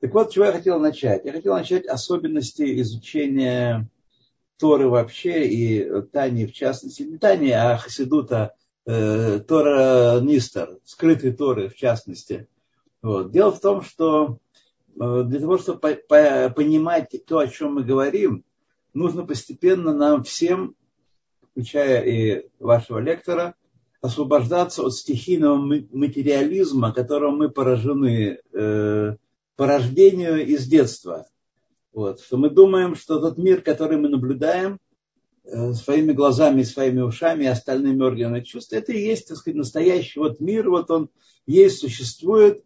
Так вот, чего я хотел начать. Я хотел начать особенности изучения Торы вообще и Тани в частности. Не Тани, а Хасидута, э, Тора Нистер, скрытые Торы в частности. Вот. Дело в том, что э, для того, чтобы по, по, понимать то, о чем мы говорим, нужно постепенно нам всем, включая и вашего лектора, освобождаться от стихийного материализма, которым мы поражены э, по рождению из детства. Вот, что мы думаем, что тот мир, который мы наблюдаем э, своими глазами, своими ушами и остальными органами чувств, это и есть, так сказать, настоящий вот мир, вот он есть, существует.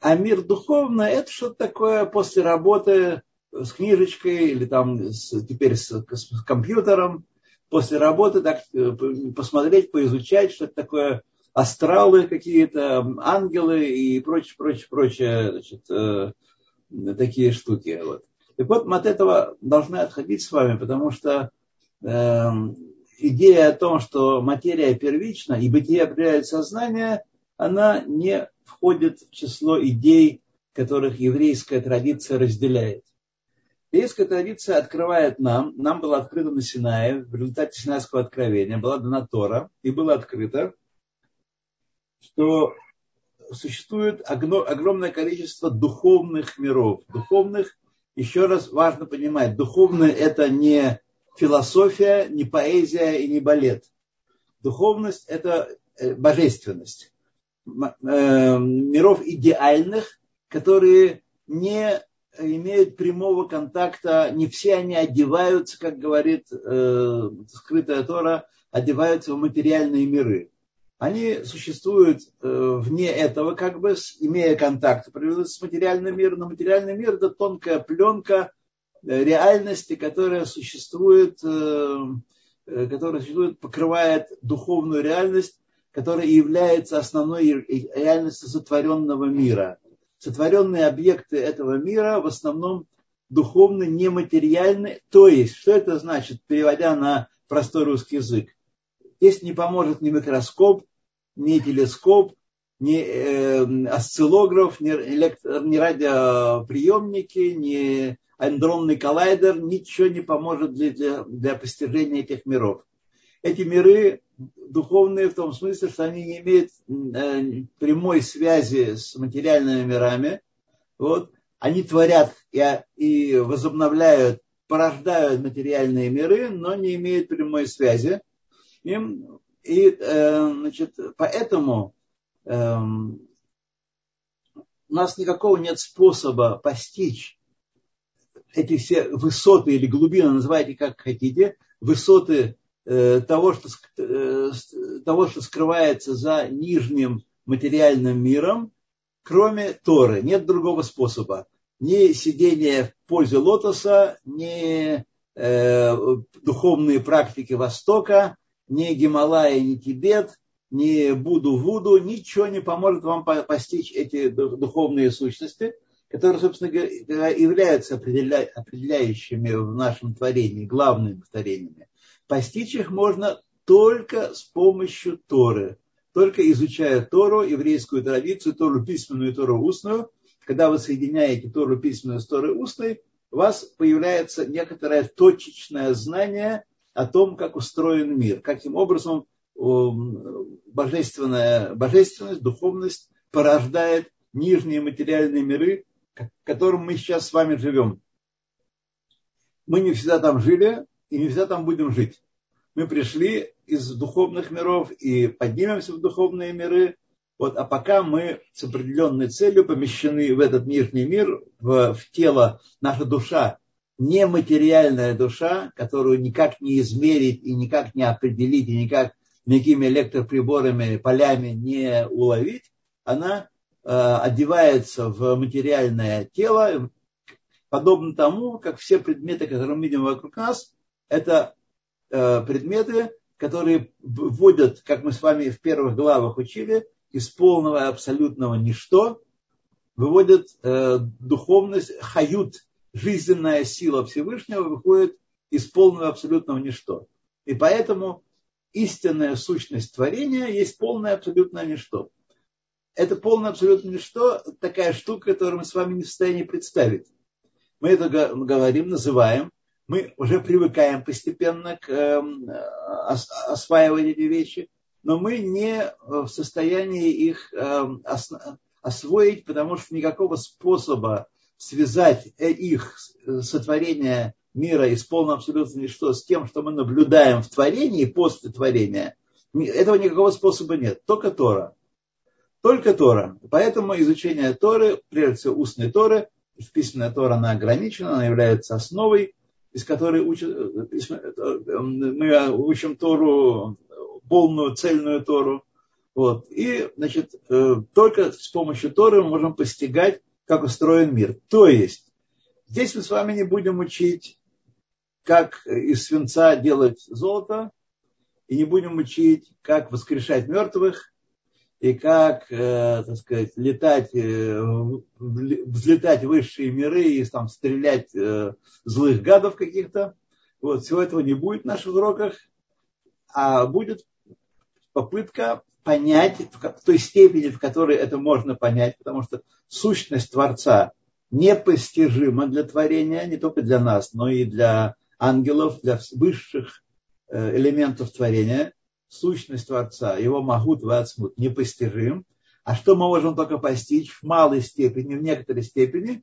А мир духовный – это что-то такое после работы с книжечкой или там с, теперь с, с компьютером, после работы так э, посмотреть, поизучать, что это такое астралы какие-то, ангелы и прочее, прочее, прочее, значит, э, такие штуки. Вот. Так вот, мы от этого должны отходить с вами, потому что э, идея о том, что материя первична и бытие определяет сознание, она не входит в число идей, которых еврейская традиция разделяет. Еврейская традиция открывает нам, нам было открыто на Синае, в результате Синайского откровения была дана Тора, и было открыто, что существует огромное количество духовных миров. Духовных, еще раз важно понимать, духовное это не философия, не поэзия и не балет. Духовность это э, божественность. Э, миров идеальных, которые не имеют прямого контакта, не все они одеваются, как говорит э, скрытая Тора, одеваются в материальные миры. Они существуют э, вне этого, как бы имея контакт с материальным миром, но материальный мир это тонкая пленка э, реальности, которая существует, э, которая существует, покрывает духовную реальность, которая является основной реальностью сотворенного мира сотворенные объекты этого мира в основном духовно нематериальны. То есть, что это значит, переводя на простой русский язык? Здесь не поможет ни микроскоп, ни телескоп, ни э, осциллограф, ни, электро, ни радиоприемники, ни андронный коллайдер, ничего не поможет для, для, для постижения этих миров. Эти миры духовные в том смысле, что они не имеют э, прямой связи с материальными мирами. Вот. Они творят и, и возобновляют, порождают материальные миры, но не имеют прямой связи. Им, и э, значит, поэтому э, у нас никакого нет способа постичь эти все высоты или глубины, называйте как хотите, высоты Э, того, что, э, того, что скрывается за нижним материальным миром, кроме Торы. Нет другого способа. Ни сидение в позе лотоса, ни э, духовные практики Востока, ни Гималая, ни Тибет, ни Буду-Вуду, ничего не поможет вам постичь эти духовные сущности, которые, собственно говоря, являются определяющими в нашем творении, главными творениями. Постичь их можно только с помощью Торы. Только изучая Тору, еврейскую традицию, Тору письменную и Тору устную. Когда вы соединяете Тору письменную с Торой устной, у вас появляется некоторое точечное знание о том, как устроен мир, каким образом божественная, божественность, духовность порождает нижние материальные миры, в котором мы сейчас с вами живем. Мы не всегда там жили, и не всегда там будем жить. Мы пришли из духовных миров и поднимемся в духовные миры. Вот, а пока мы с определенной целью помещены в этот нижний мир, в, в тело, наша душа, нематериальная душа, которую никак не измерить и никак не определить, и никак никакими электроприборами, полями не уловить, она э, одевается в материальное тело, подобно тому, как все предметы, которые мы видим вокруг нас, это э, предметы, которые вводят, как мы с вами в первых главах учили, из полного абсолютного ничто, выводят э, духовность, хают, жизненная сила Всевышнего выходит из полного абсолютного ничто. И поэтому истинная сущность творения есть полное абсолютное ничто. это полное абсолютно ничто, такая штука, которую мы с вами не в состоянии представить. Мы это говорим, называем, мы уже привыкаем постепенно к эм, осваиванию эти вещи, но мы не в состоянии их эм, освоить, потому что никакого способа связать э, их сотворение мира из полного абсолютно ничто с тем, что мы наблюдаем в творении после творения, этого никакого способа нет. Только Тора. Только Тора. Поэтому изучение Торы, прежде всего устной Торы, письменная Тора, она ограничена, она является основой, из которой учат, мы учим Тору, полную, цельную Тору. Вот. И, значит, э, только с помощью Торы мы можем постигать, как устроен мир. То есть, здесь мы с вами не будем учить, как из свинца делать золото, и не будем учить, как воскрешать мертвых, и как, э, так сказать, летать, э, взлетать в высшие миры и там стрелять э, злых гадов каких-то. Вот, всего этого не будет в наших уроках, а будет попытка понять в той степени, в которой это можно понять, потому что сущность Творца непостижима для творения, не только для нас, но и для ангелов, для высших э, элементов творения сущность Творца, его магут вацмут непостижим. А что мы можем только постичь в малой степени, в некоторой степени?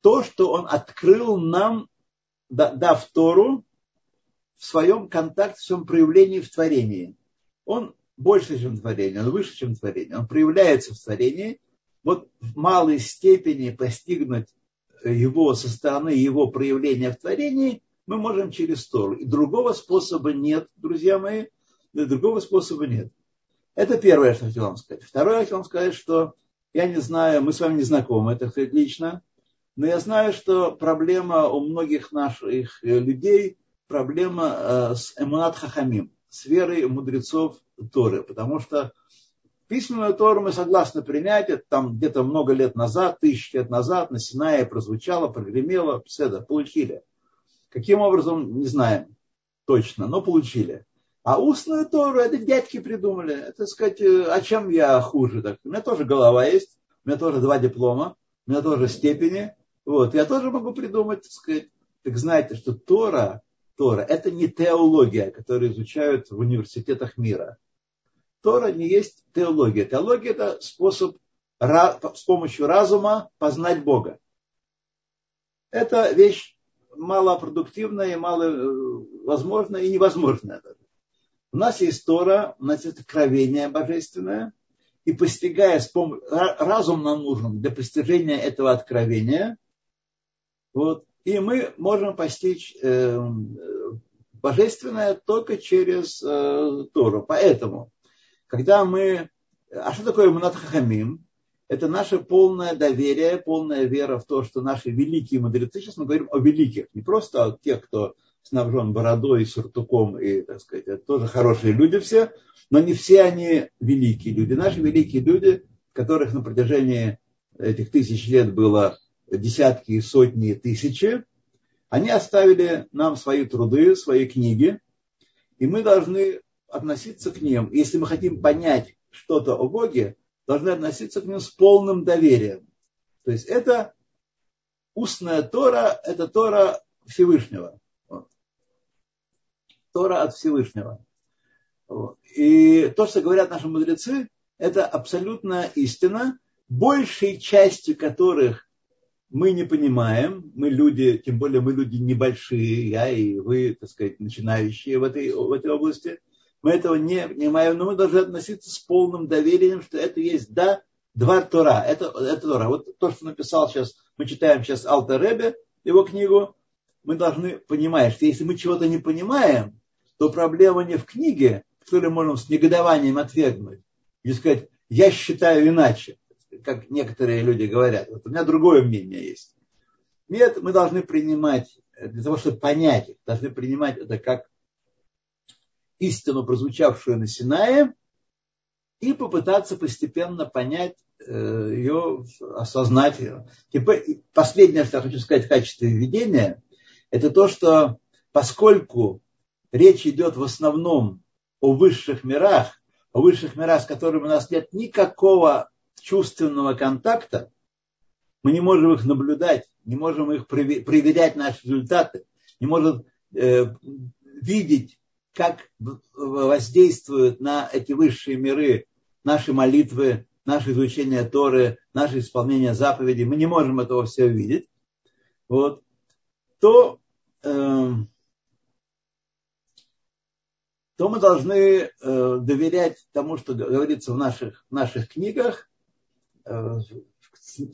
То, что он открыл нам, дав Тору, в своем контакте, в своем проявлении в творении. Он больше, чем творение, он выше, чем творение. Он проявляется в творении. Вот в малой степени постигнуть его со стороны его проявления в творении мы можем через Тору. И другого способа нет, друзья мои, другого способа нет. Это первое, что я хотел вам сказать. Второе, я хотел вам сказать, что я не знаю, мы с вами не знакомы, это сказать, лично, но я знаю, что проблема у многих наших людей, проблема э, с эманат хахамим, с верой мудрецов Торы, потому что письменную Тору мы согласны принять, это там где-то много лет назад, тысячи лет назад на Синае прозвучало, прогремело, все получили. Каким образом, не знаем точно, но получили. А устную Тору это дядьки придумали. Это сказать, э, а чем я хуже? Так? У меня тоже голова есть, у меня тоже два диплома, у меня тоже степени. Вот, я тоже могу придумать, так сказать. Так знаете, что Тора, Тора это не теология, которую изучают в университетах мира. Тора не есть теология. Теология это способ с помощью разума познать Бога. Это вещь малопродуктивная, маловозможная и невозможная. У нас есть Тора, у нас есть откровение божественное, и постигая с помощью, разум нам нужен для постижения этого откровения, вот, и мы можем постичь э, божественное только через э, Тору. Поэтому, когда мы... А что такое Мунат Хахамим? Это наше полное доверие, полная вера в то, что наши великие мудрецы, сейчас мы говорим о великих, не просто о тех, кто снабжен бородой, сюртуком, и, так сказать, это тоже хорошие люди все, но не все они великие люди. Наши великие люди, которых на протяжении этих тысяч лет было десятки, сотни, тысячи, они оставили нам свои труды, свои книги, и мы должны относиться к ним. Если мы хотим понять что-то о Боге, должны относиться к ним с полным доверием. То есть это устная Тора, это Тора Всевышнего. Тора от Всевышнего. И то, что говорят наши мудрецы, это абсолютная истина, большей частью которых мы не понимаем, мы люди, тем более мы люди небольшие, я и вы, так сказать, начинающие в этой, в этой области, мы этого не понимаем, но мы должны относиться с полным доверием, что это есть, да, два Тора, это, это Тора. Вот то, что написал сейчас, мы читаем сейчас Алтер Ребе, его книгу, мы должны понимать, что если мы чего-то не понимаем, то проблема не в книге, которую можем с негодованием отвергнуть, и сказать, я считаю иначе, как некоторые люди говорят. Вот у меня другое мнение есть. Нет, мы должны принимать, для того, чтобы понять должны принимать это как истину, прозвучавшую на Синае, и попытаться постепенно понять э, ее, осознать ее. Теперь, последнее, что я хочу сказать в качестве введения, это то, что поскольку речь идет в основном о высших мирах, о высших мирах, с которыми у нас нет никакого чувственного контакта, мы не можем их наблюдать, не можем их проверять наши результаты, не можем э, видеть, как воздействуют на эти высшие миры наши молитвы, наше изучение Торы, наше исполнение заповедей. Мы не можем этого все видеть. Вот. То э, то мы должны э, доверять тому, что говорится в наших, наших книгах,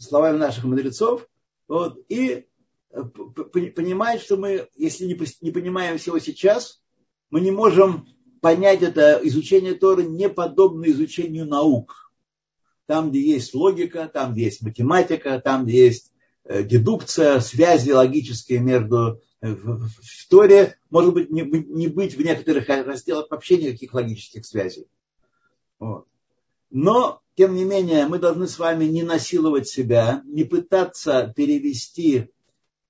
словами наших мудрецов, вот, и э, понимать, что мы, если не, понимаем всего сейчас, мы не можем понять это изучение Торы не подобно изучению наук. Там, где есть логика, там, где есть математика, там, где есть э, дедукция, связи логические между в Торе может быть не, не быть в некоторых разделах вообще никаких логических связей. Вот. Но, тем не менее, мы должны с вами не насиловать себя, не пытаться перевести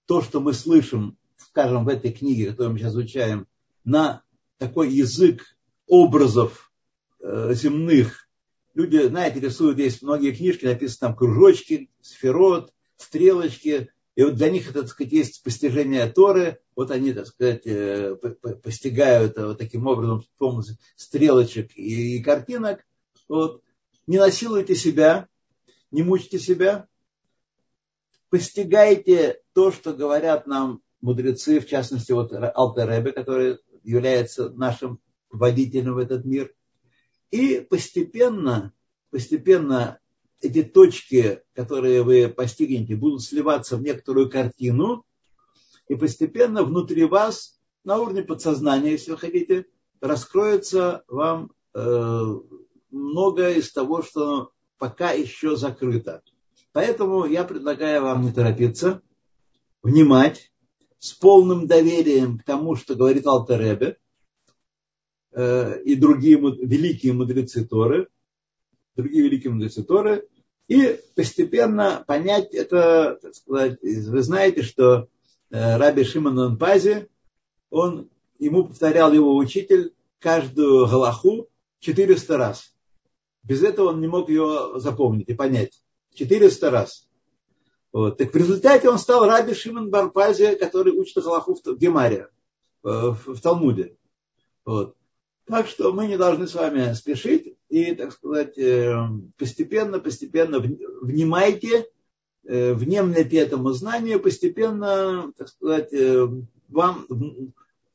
то, что мы слышим, скажем, в этой книге, которую мы сейчас изучаем, на такой язык образов э, земных. Люди, знаете, рисуют, есть многие книжки, написаны там кружочки, сферот, стрелочки, и вот для них это, так сказать, есть постижение Торы. Вот они, так сказать, э, постигают вот таким образом с помощью стрелочек и картинок. Вот. Не насилуйте себя, не мучьте себя. Постигайте то, что говорят нам мудрецы, в частности, вот Алтеребе, который является нашим водителем в этот мир. И постепенно, постепенно эти точки, которые вы постигнете, будут сливаться в некоторую картину, и постепенно внутри вас, на уровне подсознания, если вы хотите, раскроется вам э, многое из того, что пока еще закрыто. Поэтому я предлагаю вам не торопиться, внимать, с полным доверием к тому, что говорит Алтеребе э, и другие великие мудрецы Торы, другие великие мудрецы Торы, и постепенно понять это, так сказать, вы знаете, что э, Раби Шимон Анпази, он, ему повторял его учитель каждую галаху 400 раз. Без этого он не мог ее запомнить и понять. 400 раз. Вот. Так в результате он стал Раби Шимон Барпази, который учит галаху в Гемаре, э, в, Талмуде. Вот. Так что мы не должны с вами спешить и, так сказать, э, постепенно, постепенно внимайте, э, внемляйте этому знанию, постепенно, так сказать, вам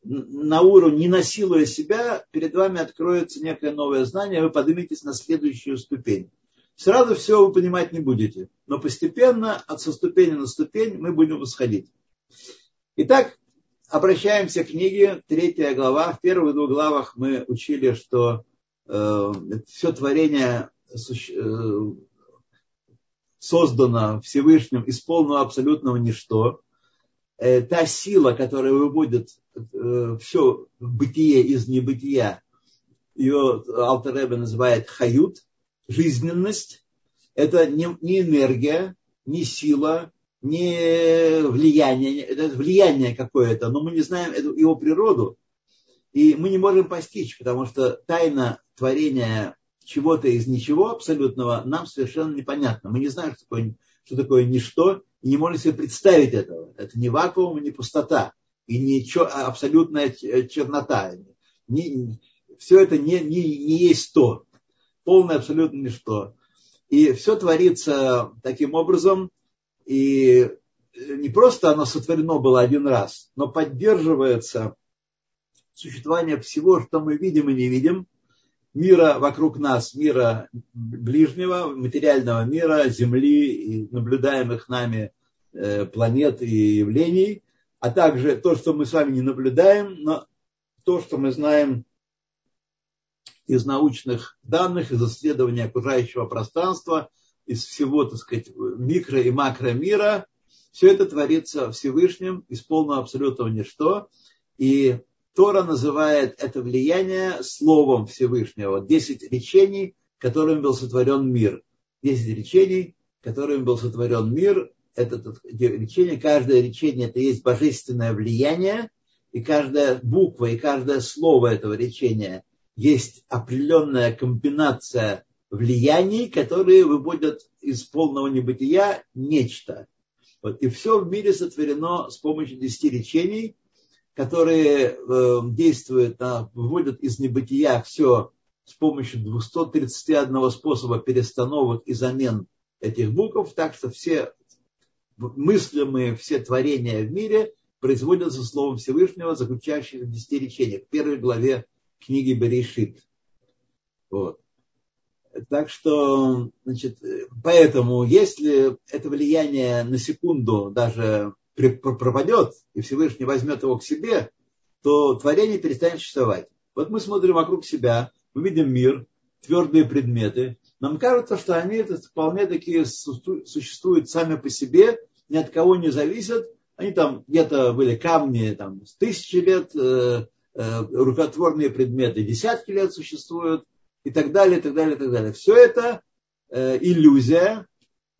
на уровне, не насилуя себя, перед вами откроется некое новое знание, вы подниметесь на следующую ступень. Сразу все вы понимать не будете, но постепенно, от со ступени на ступень, мы будем восходить. Итак, обращаемся к книге, третья глава. В первых двух главах мы учили, что э, все творение э, создано Всевышним из полного абсолютного ничто. Э, та сила, которая выводит э, все бытие из небытия, ее Алтереба называет хают, жизненность. Это не, не энергия, не сила, не влияние, это влияние какое-то, но мы не знаем его природу, и мы не можем постичь, потому что тайна творения чего-то из ничего абсолютного нам совершенно непонятно. Мы не знаем, что такое, что такое ничто, и не можем себе представить этого. Это не вакуум, не пустота, и не чер, абсолютная чернота. Не, все это не, не, не есть то. Полное абсолютно ничто. И все творится таким образом, и не просто оно сотворено было один раз, но поддерживается существование всего, что мы видим и не видим, мира вокруг нас, мира ближнего, материального мира, Земли и наблюдаемых нами э, планет и явлений, а также то, что мы с вами не наблюдаем, но то, что мы знаем из научных данных, из исследования окружающего пространства – из всего, так сказать, микро и макро мира, все это творится Всевышним из полного абсолютного ничто. И Тора называет это влияние словом Всевышнего. Десять речений, которым был сотворен мир. Десять речений, которым был сотворен мир. Это речение, каждое речение это есть божественное влияние, и каждая буква и каждое слово этого речения есть определенная комбинация влияний, которые выводят из полного небытия нечто. Вот. И все в мире сотворено с помощью десяти речений, которые э, действуют, на, выводят из небытия все с помощью 231 способа перестановок и замен этих букв, так что все мыслимые, все творения в мире производятся словом Всевышнего, заключающихся в десяти речениях, в первой главе книги Берешит. Вот. Так что, значит, поэтому, если это влияние на секунду даже пропадет, и Всевышний возьмет его к себе, то творение перестанет существовать. Вот мы смотрим вокруг себя, мы видим мир, твердые предметы. Нам кажется, что они это вполне такие существуют сами по себе, ни от кого не зависят. Они там где-то были камни там, с тысячи лет, э, э, рукотворные предметы десятки лет существуют и так далее, и так далее, и так далее. Все это э, иллюзия,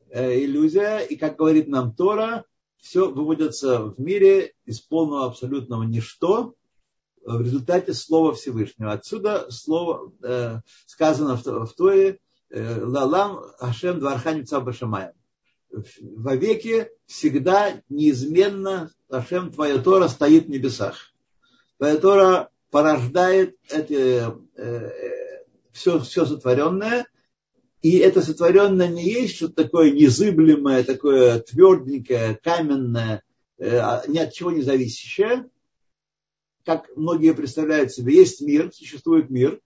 э, иллюзия, и как говорит нам Тора, все выводится в мире из полного абсолютного ничто в результате слова Всевышнего. Отсюда слово э, сказано в, в Торе э, «Лалам Ашем Двархани Цабашамаем». Вовеки всегда неизменно Ашем Твоя Тора стоит в небесах. Твоя Тора порождает эти, э, все, все сотворенное, и это сотворенное не есть что-то такое незыблемое, такое тверденькое, каменное, э, а ни от чего не зависящее, как многие представляют себе. Есть мир, существует мир,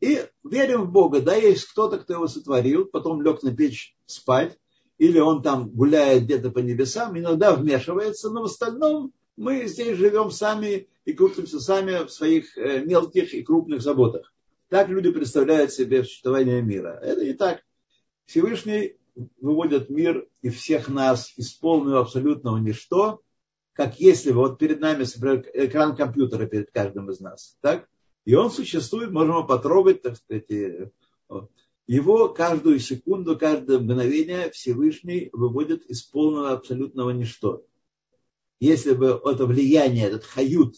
и верим в Бога, да, есть кто-то, кто его сотворил, потом лег на печь спать, или он там гуляет где-то по небесам, иногда вмешивается, но в остальном мы здесь живем сами и крутимся сами в своих э, мелких и крупных заботах. Так люди представляют себе существование мира. Это не так. Всевышний выводит мир и всех нас из полного абсолютного ничто, как если бы вот перед нами экран компьютера перед каждым из нас. Так? И он существует, можем его потрогать, так сказать. Его каждую секунду, каждое мгновение Всевышний выводит из полного абсолютного ничто. Если бы это влияние, этот хают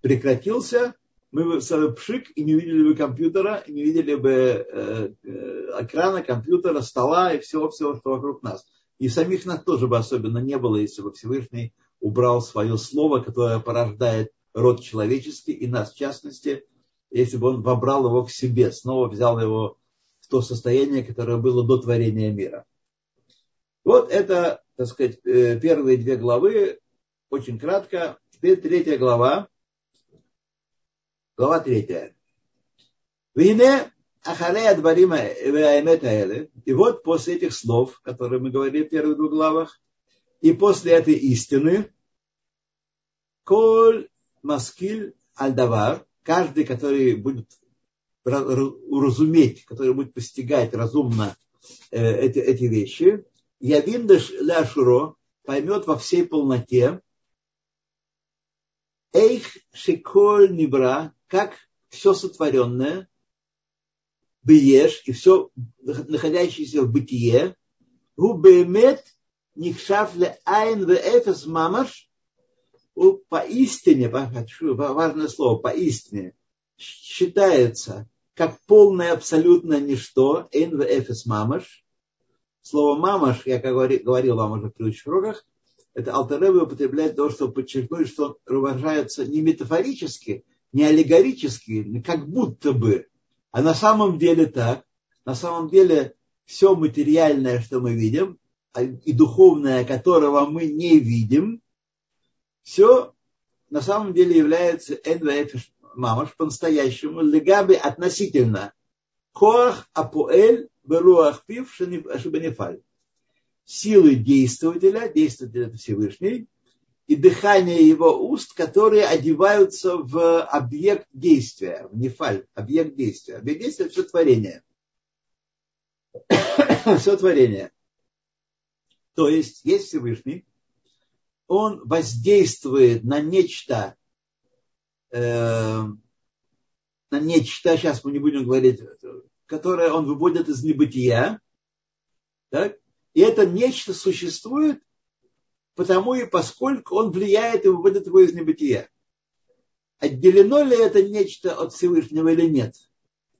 прекратился, мы бы с пшик и не видели бы компьютера, и не видели бы э, э, экрана, компьютера, стола и всего-всего, что вокруг нас. И самих нас тоже бы особенно не было, если бы Всевышний убрал свое слово, которое порождает род человеческий, и нас в частности, если бы он вобрал его к себе, снова взял его в то состояние, которое было до творения мира. Вот это, так сказать, э, первые две главы, очень кратко. Теперь третья глава, Глава третья. Вине Ахарея Дварима И вот после этих слов, которые мы говорили в первых двух главах, и после этой истины, Коль Маскиль Альдавар, каждый, который будет уразуметь, который будет постигать разумно э, эти, эти вещи, Явиндаш Ляшуро поймет во всей полноте, Эйх Шиколь Нибра, как все сотворенное, беешь, и все находящееся в бытие, губемет нихшав ле айн ве эфес мамаш, поистине, важное слово, поистине, считается как полное абсолютно ничто, эн в эфес мамаш. Слово мамаш, я как говорил вам уже в предыдущих уроках, это Алтаревы употребляет того, чтобы подчеркнуть, что он выражается не метафорически, не аллегорически, как будто бы, а на самом деле так. На самом деле все материальное, что мы видим, а, и духовное, которого мы не видим, все на самом деле является НВФ мамаш по-настоящему, легаби относительно. Коах апуэль беруах пив шибанефаль. Силы действователя, действователь это Всевышний, и дыхание его уст, которые одеваются в объект действия, в нефаль, объект действия. Объект действия – все творение. все творение. То есть, есть Всевышний, он воздействует на нечто, э, на нечто, сейчас мы не будем говорить, которое он выводит из небытия, так? И это нечто существует потому и поскольку он влияет и выводит его из небытия. Отделено ли это нечто от Всевышнего или нет?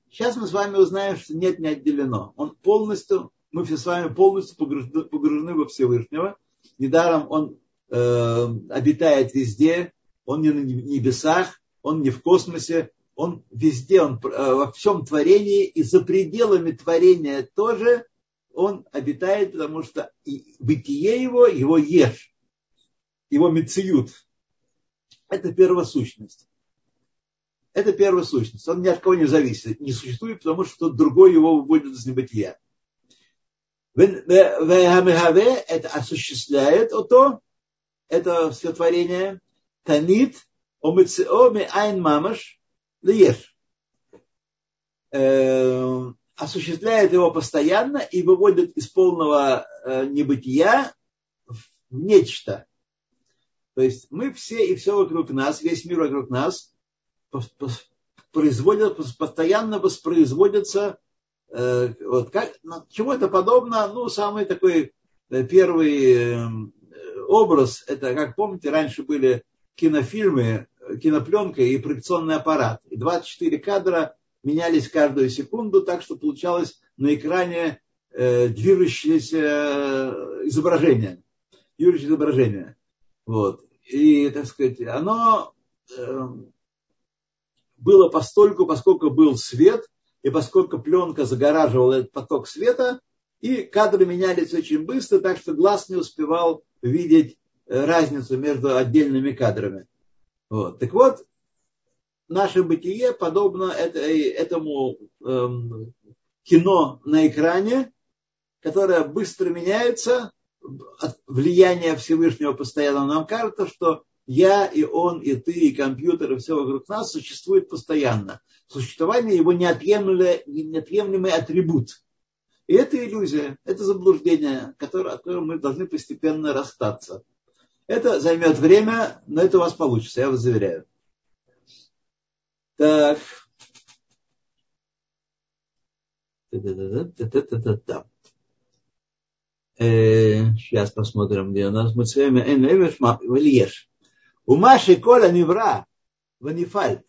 Сейчас мы с вами узнаем, что нет, не отделено. Он полностью, мы все с вами полностью погружены, погружены во Всевышнего. Недаром он э, обитает везде, он не на небесах, он не в космосе, он везде, он э, во всем творении и за пределами творения тоже он обитает, потому что бытие его, его ешь, его мециют. Это первосущность. Это первосущность. Он ни от кого не зависит, не существует, потому что другой его выводит из небытия. Это осуществляет то, это все танит, омецеоме айн мамаш, лиеш. Э, осуществляет его постоянно и выводит из полного э, небытия в нечто. То есть мы все и все вокруг нас, весь мир вокруг нас производят, постоянно воспроизводятся э, вот как, ну, чему это подобно, ну, самый такой первый образ, это, как помните, раньше были кинофильмы, кинопленка и проекционный аппарат. И 24 кадра менялись каждую секунду, так что получалось на экране э, движущееся э, изображение. Движущееся изображение. Вот. И, так сказать, оно э, было постольку, поскольку был свет, и поскольку пленка загораживала этот поток света, и кадры менялись очень быстро, так что глаз не успевал видеть разницу между отдельными кадрами. Вот. Так вот, наше бытие подобно этому эм, кино на экране, которое быстро меняется, от влияния Всевышнего постоянно нам кажется, что я и он, и ты, и компьютер, и все вокруг нас существует постоянно. Существование его неотъемлемый, неотъемлемый атрибут. И это иллюзия, это заблуждение, которое, от которого мы должны постепенно расстаться. Это займет время, но это у вас получится, я вас заверяю. Так. Сейчас посмотрим, где у нас. Мы с вами Ильеш. У Маши Коля Невра Ванифаль.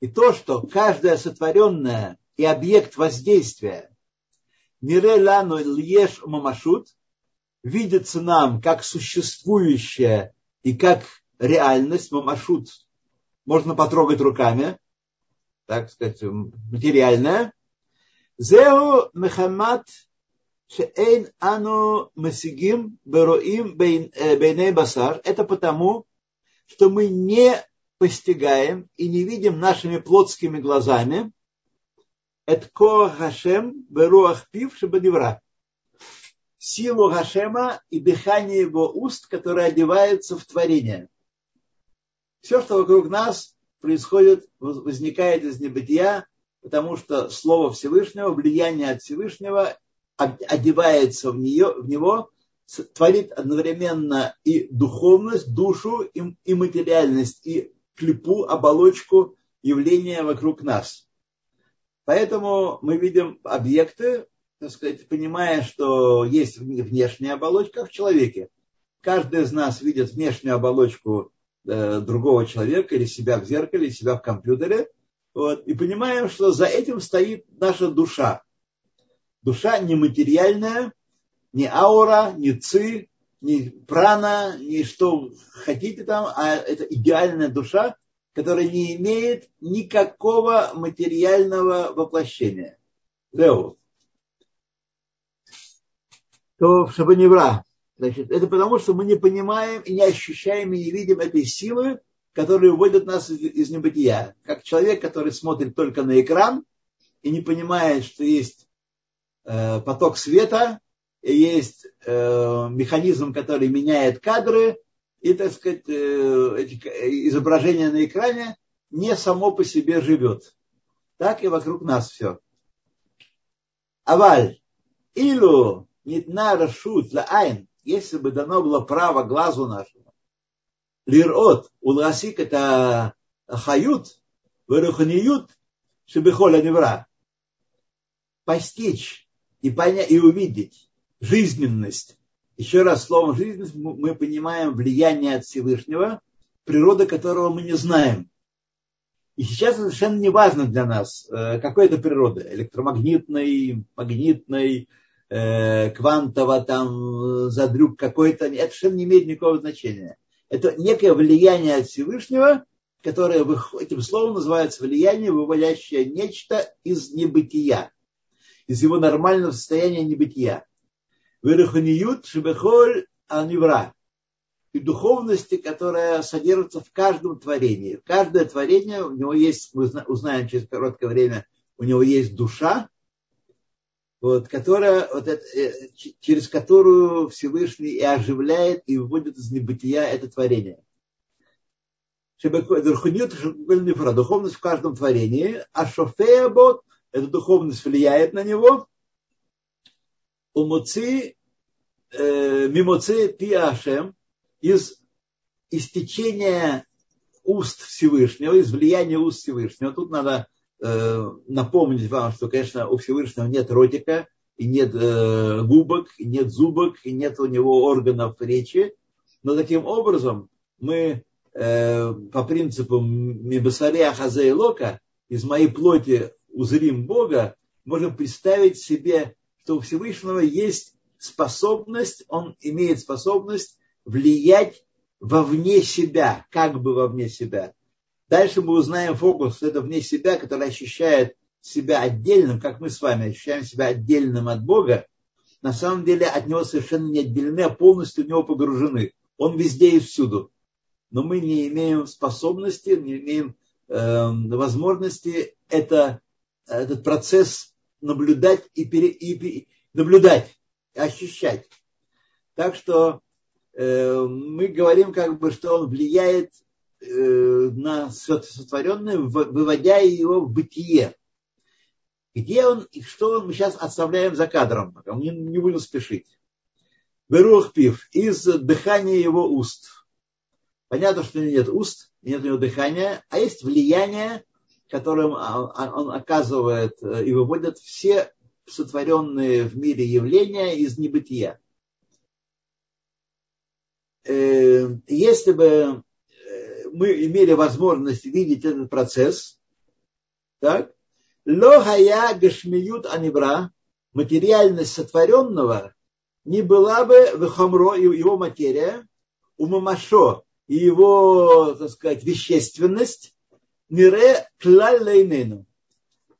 И то, что каждое сотворенное и объект воздействия Мире лану льеш мамашут видится нам как существующее и как реальность, мамашут, можно потрогать руками, так сказать, эм, материальное. Зеу мехамат шеэйн ану масигим беруим э, бейней басар. Это потому, что мы не постигаем и не видим нашими плотскими глазами это ко Хашем беруах пив шебадевра. Силу Хашема и дыхание его уст, которое одевается в творение. Все, что вокруг нас, происходит, возникает из небытия, потому что Слово Всевышнего, влияние от Всевышнего одевается в, нее, в него, творит одновременно и духовность, душу, и, и материальность, и клепу, оболочку явления вокруг нас. Поэтому мы видим объекты, так сказать, понимая, что есть внешняя оболочка в человеке. Каждый из нас видит внешнюю оболочку э, другого человека или себя в зеркале, или себя в компьютере. Вот, и понимаем, что за этим стоит наша душа. Душа нематериальная, не аура, не ци, не прана, не что хотите там, а это идеальная душа, которая не имеет никакого материального воплощения. Лео. То, чтобы не вра. Значит, это потому, что мы не понимаем и не ощущаем и не видим этой силы, которая выводит нас из, небытия. Как человек, который смотрит только на экран и не понимает, что есть э, поток света, и есть э, механизм, который меняет кадры, и, так сказать, э, эти изображения на экране не само по себе живет. Так и вокруг нас все. Аваль, илу нитна рашут айн, если бы дано было право глазу нашему, лирот, уласик это хают, выруханиют, шебехоля невра, постичь и понять, и увидеть жизненность. Еще раз, словом жизненность мы понимаем влияние от Всевышнего, природа которого мы не знаем. И сейчас совершенно не важно для нас, э, какой это природа, электромагнитной, магнитной, э, квантово, там, задрюк какой-то, это совершенно не имеет никакого значения. Это некое влияние от Всевышнего, которое этим словом называется влияние, выводящее нечто из небытия, из его нормального состояния небытия. Выраханиют шебехоль анивра и духовности, которая содержится в каждом творении. Каждое творение, у него есть, мы узнаем через короткое время, у него есть душа, вот, которая, вот это, э, через которую Всевышний и оживляет, и выводит из небытия это творение. Духовность в каждом творении, а шофеябот, эта духовность влияет на него, умуци, э, пиашем, из истечения уст Всевышнего, из влияния уст Всевышнего. Тут надо напомнить вам, что, конечно, у Всевышнего нет ротика, и нет э, губок, и нет зубок, и нет у него органов речи. Но таким образом мы э, по принципу Мибасария Хазейлока из моей плоти узрим Бога, можем представить себе, что у Всевышнего есть способность, он имеет способность влиять вовне себя, как бы вовне себя. Дальше мы узнаем фокус, это вне себя, который ощущает себя отдельным, как мы с вами ощущаем себя отдельным от Бога, на самом деле от Него совершенно не отделены, а полностью в Него погружены. Он везде и всюду. Но мы не имеем способности, не имеем э, возможности это, этот процесс наблюдать и, пере, и, и наблюдать, ощущать. Так что Э, мы говорим, как бы, что он влияет на сотворенное, выводя его в бытие. Где он и что он, мы сейчас оставляем за кадром, мы не будем спешить. Берух пив, из дыхания его уст. Понятно, что нет уст, нет у него дыхания, а есть влияние, которым он оказывает э, и выводит все сотворенные в мире явления из небытия. Э, если бы э, мы имели возможность видеть этот процесс, так, лохая гашмиют анибра, материальность сотворенного, не была бы в хамро, его материя, у мамашо, и его, так сказать, вещественность, мире клаль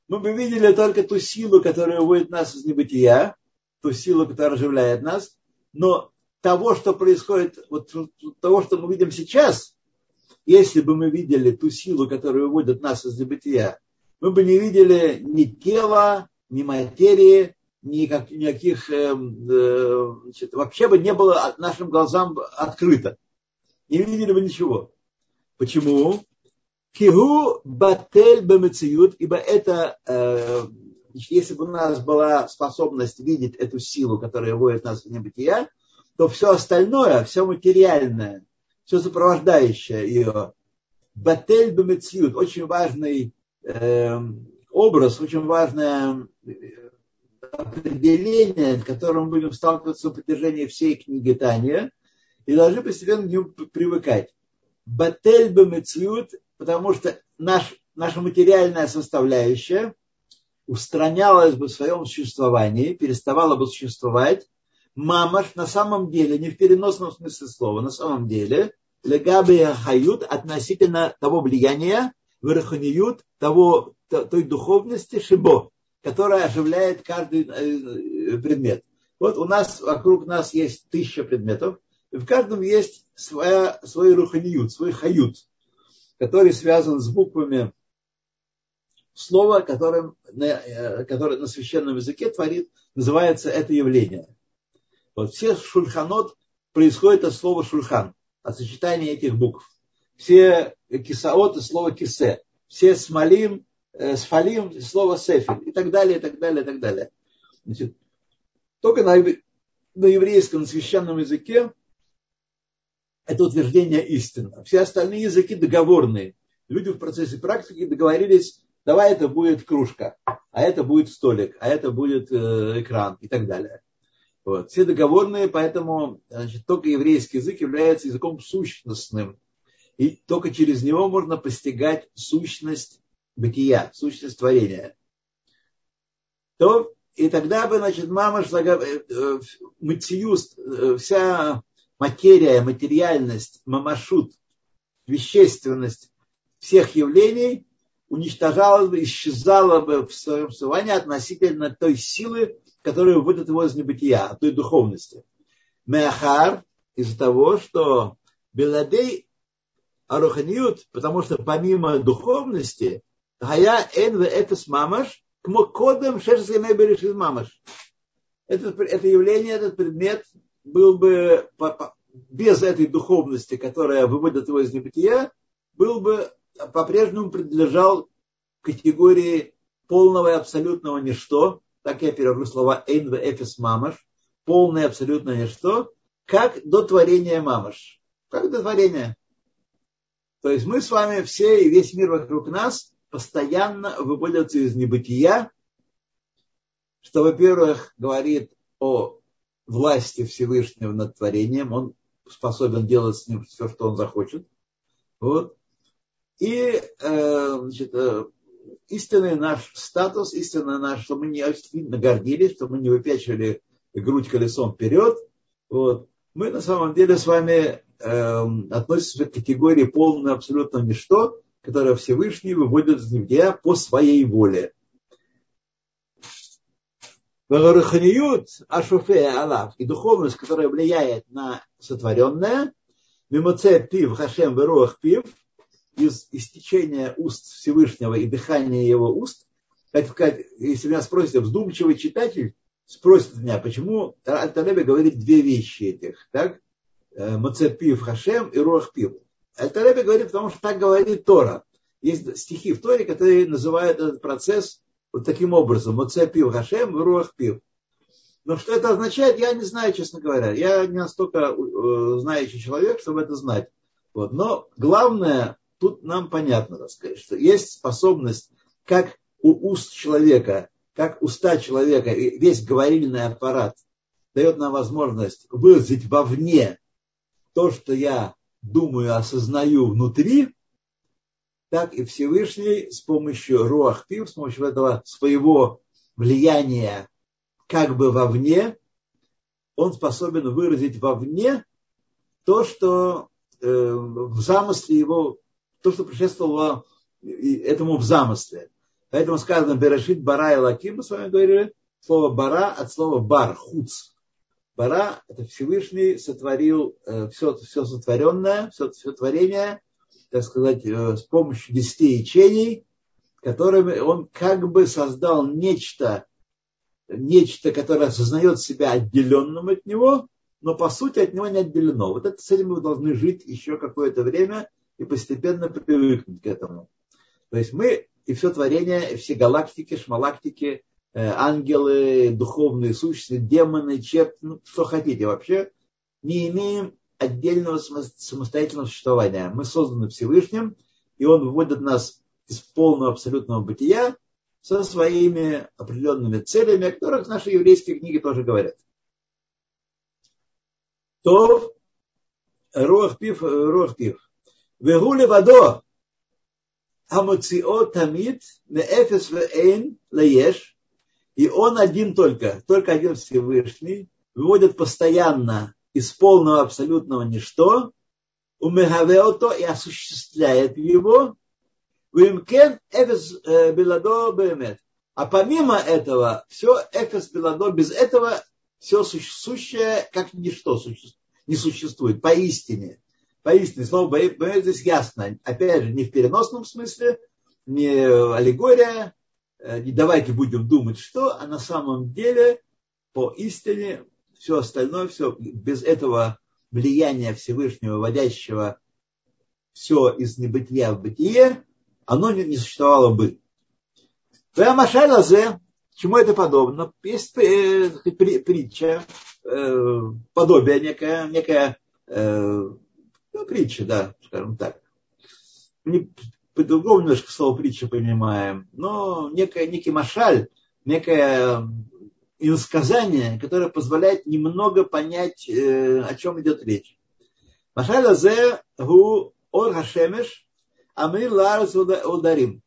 Мы бы видели только ту силу, которая выводит нас из небытия, ту силу, которая оживляет нас, но того, что происходит, вот того, что мы видим сейчас, если бы мы видели ту силу, которая выводит нас из забытия, мы бы не видели ни тела, ни материи, никак, никаких, э, э, значит, вообще бы не было нашим глазам открыто. Не видели бы ничего. Почему? Кигу батель бамециют, ибо это, э, если бы у нас была способность видеть эту силу, которая вводит нас в небытия, то все остальное, все материальное, все сопровождающее ее, батель бемециют, очень важный э, образ, очень важное э, определение, с которым мы будем сталкиваться в протяжении всей книги Таня, и должны постепенно к нему привыкать. Батель бемециют, потому что наш, наша материальная составляющая устранялась бы в своем существовании, переставала бы существовать, мамаш на самом деле, не в переносном смысле слова, на самом деле, легаби хают относительно того влияния, верханиют, того, той духовности шибо, которая оживляет каждый э, предмет. Вот у нас, вокруг нас есть тысяча предметов, и в каждом есть своя, свой руханиют, свой хают, который связан с буквами слова, которым, э, которое на священном языке творит, называется это явление. Вот все шульханот происходит от слова шульхан, от сочетания этих букв. Все кисаот от слова кисе. Все смолим, э, сфалим слово сефель и так далее, и так далее, и так далее. Значит, только на, на еврейском, на священном языке это утверждение истины. Все остальные языки договорные. Люди в процессе практики договорились, давай это будет кружка, а это будет столик, а это будет э, экран и так далее. Вот. Все договорные, поэтому значит, только еврейский язык является языком сущностным. И только через него можно постигать сущность бытия, сущность творения. То, и тогда бы, значит, мама э, э, матиюст, э, вся материя, материальность, мамашут, вещественность всех явлений уничтожалась бы, исчезала бы в своем существовании относительно той силы, которая выводит его из небытия, той духовности. Меахар из-за того, что Беладей Аруханиют, потому что помимо духовности, Гая Эн это мамаш, кмо кодом берешит мамаш. Это, это явление, этот предмет был бы без этой духовности, которая выводит его из небытия, был бы по-прежнему принадлежал категории полного и абсолютного ничто, так я перевожу слова «эйн эфис мамаш», полное абсолютное ничто, как до творения мамаш. Как до творения. То есть мы с вами все и весь мир вокруг нас постоянно выводятся из небытия, что, во-первых, говорит о власти Всевышнего над творением. Он способен делать с ним все, что он захочет. Вот. И э, значит, э, истинный наш статус, истинный наш, что мы не сильно гордились, что мы не выпячивали грудь колесом вперед. Вот. Мы на самом деле с вами э, относимся к категории полного абсолютно ничто, которое Всевышний выводит из небытия по своей воле. И духовность, которая влияет на сотворенное, мимоце пив хашем веруах пив, из истечения уст Всевышнего и дыхания его уст, как если меня спросите, вздумчивый читатель спросит меня, почему Аль-Талеби говорит две вещи этих, так? Э, Мацепив Хашем и Руах Пив. Аль-Талеби говорит, потому что так говорит Тора. Есть стихи в Торе, которые называют этот процесс вот таким образом. Моце пив Хашем, руах пив. Но что это означает, я не знаю, честно говоря. Я не настолько э, знающий человек, чтобы это знать. Вот. Но главное, тут нам понятно, так сказать, что есть способность, как у уст человека, как уста человека, весь говорильный аппарат дает нам возможность выразить вовне то, что я думаю, осознаю внутри, так и Всевышний с помощью Руахпив, с помощью этого своего влияния как бы вовне, он способен выразить вовне то, что э, в замысле его, то, что предшествовало этому в замысле. Поэтому сказано Берешит Бара и Лаким, мы с вами говорили, слово Бара от слова Бар, хуц. Бара, это Всевышний сотворил э, все, все сотворенное, все, все творение – так сказать, э, с помощью десяти ячений, которыми он как бы создал нечто, нечто, которое осознает себя отделенным от него, но по сути от него не отделено. Вот это, с этим мы должны жить еще какое-то время и постепенно привыкнуть к этому. То есть мы и все творение, и все галактики, шмалактики, э, ангелы, духовные сущности, демоны, черт, ну, что хотите вообще, не имеем отдельного самостоятельного существования. Мы созданы Всевышним, и Он выводит нас из полного абсолютного бытия со своими определенными целями, о которых наши еврейские книги тоже говорят. То руах пив, руах пив. Вегуле вадо амоцио тамид меэфес вэйн лаеш. И он один только, только один Всевышний, выводит постоянно из полного абсолютного ничто, умехавеото и осуществляет его, Вимкен эфес беладо бемет. А помимо этого, все эфес беладо, без этого все сущее как ничто не существует, поистине. Поистине, слово бемет здесь ясно. Опять же, не в переносном смысле, не аллегория, э, не давайте будем думать, что, а на самом деле по истине все остальное, все без этого влияния Всевышнего, вводящего все из небытия в бытие, оно не, не существовало бы. Машалазе, чему это подобно? Есть э, притча, э, подобие некое, некая э, ну, притча, да, скажем так. Не, по-другому немножко слово притча понимаем, но некая, некий машаль, некая иносказание, которое позволяет немного понять, э, о чем идет речь. Машаля зе гу ор хашемеш, а мы ларус ударим.